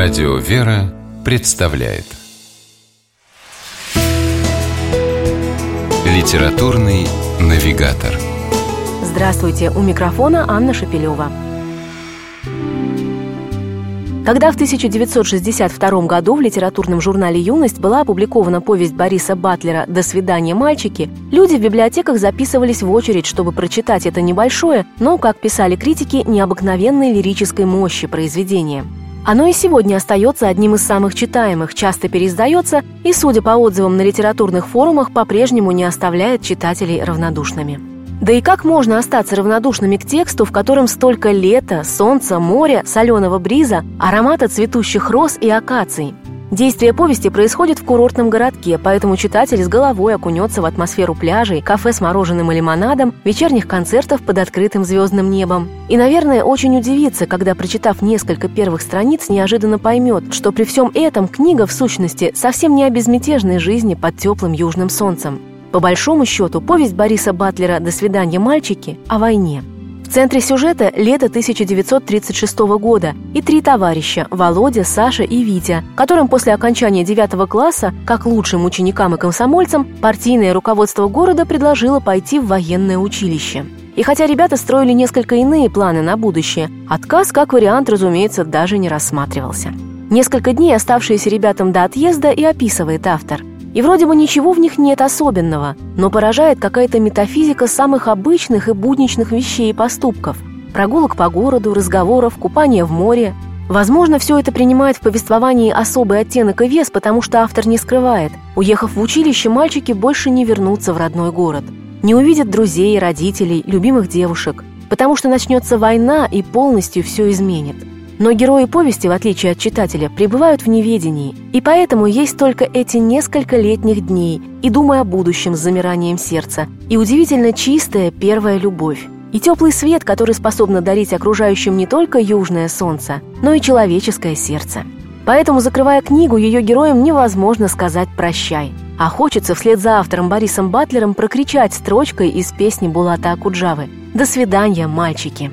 Радио «Вера» представляет Литературный навигатор Здравствуйте, у микрофона Анна Шапилева. Когда в 1962 году в литературном журнале «Юность» была опубликована повесть Бориса Батлера «До свидания, мальчики», люди в библиотеках записывались в очередь, чтобы прочитать это небольшое, но, как писали критики, необыкновенной лирической мощи произведения. Оно и сегодня остается одним из самых читаемых, часто переиздается и, судя по отзывам на литературных форумах, по-прежнему не оставляет читателей равнодушными. Да и как можно остаться равнодушными к тексту, в котором столько лета, солнца, моря, соленого бриза, аромата цветущих роз и акаций? Действие повести происходит в курортном городке, поэтому читатель с головой окунется в атмосферу пляжей, кафе с мороженым и лимонадом, вечерних концертов под открытым звездным небом. И, наверное, очень удивится, когда, прочитав несколько первых страниц, неожиданно поймет, что при всем этом книга, в сущности, совсем не о безмятежной жизни под теплым южным солнцем. По большому счету, повесть Бориса Батлера «До свидания, мальчики» о войне. В центре сюжета лето 1936 года и три товарища – Володя, Саша и Витя, которым после окончания девятого класса, как лучшим ученикам и комсомольцам, партийное руководство города предложило пойти в военное училище. И хотя ребята строили несколько иные планы на будущее, отказ как вариант, разумеется, даже не рассматривался. Несколько дней, оставшиеся ребятам до отъезда, и описывает автор – и вроде бы ничего в них нет особенного, но поражает какая-то метафизика самых обычных и будничных вещей и поступков. Прогулок по городу, разговоров, купания в море. Возможно, все это принимает в повествовании особый оттенок и вес, потому что автор не скрывает. Уехав в училище, мальчики больше не вернутся в родной город. Не увидят друзей, родителей, любимых девушек, потому что начнется война и полностью все изменит. Но герои повести, в отличие от читателя, пребывают в неведении, и поэтому есть только эти несколько летних дней, и думая о будущем с замиранием сердца, и удивительно чистая первая любовь, и теплый свет, который способна дарить окружающим не только южное солнце, но и человеческое сердце. Поэтому, закрывая книгу, ее героям невозможно сказать «прощай», а хочется вслед за автором Борисом Батлером прокричать строчкой из песни Булата Акуджавы «До свидания, мальчики».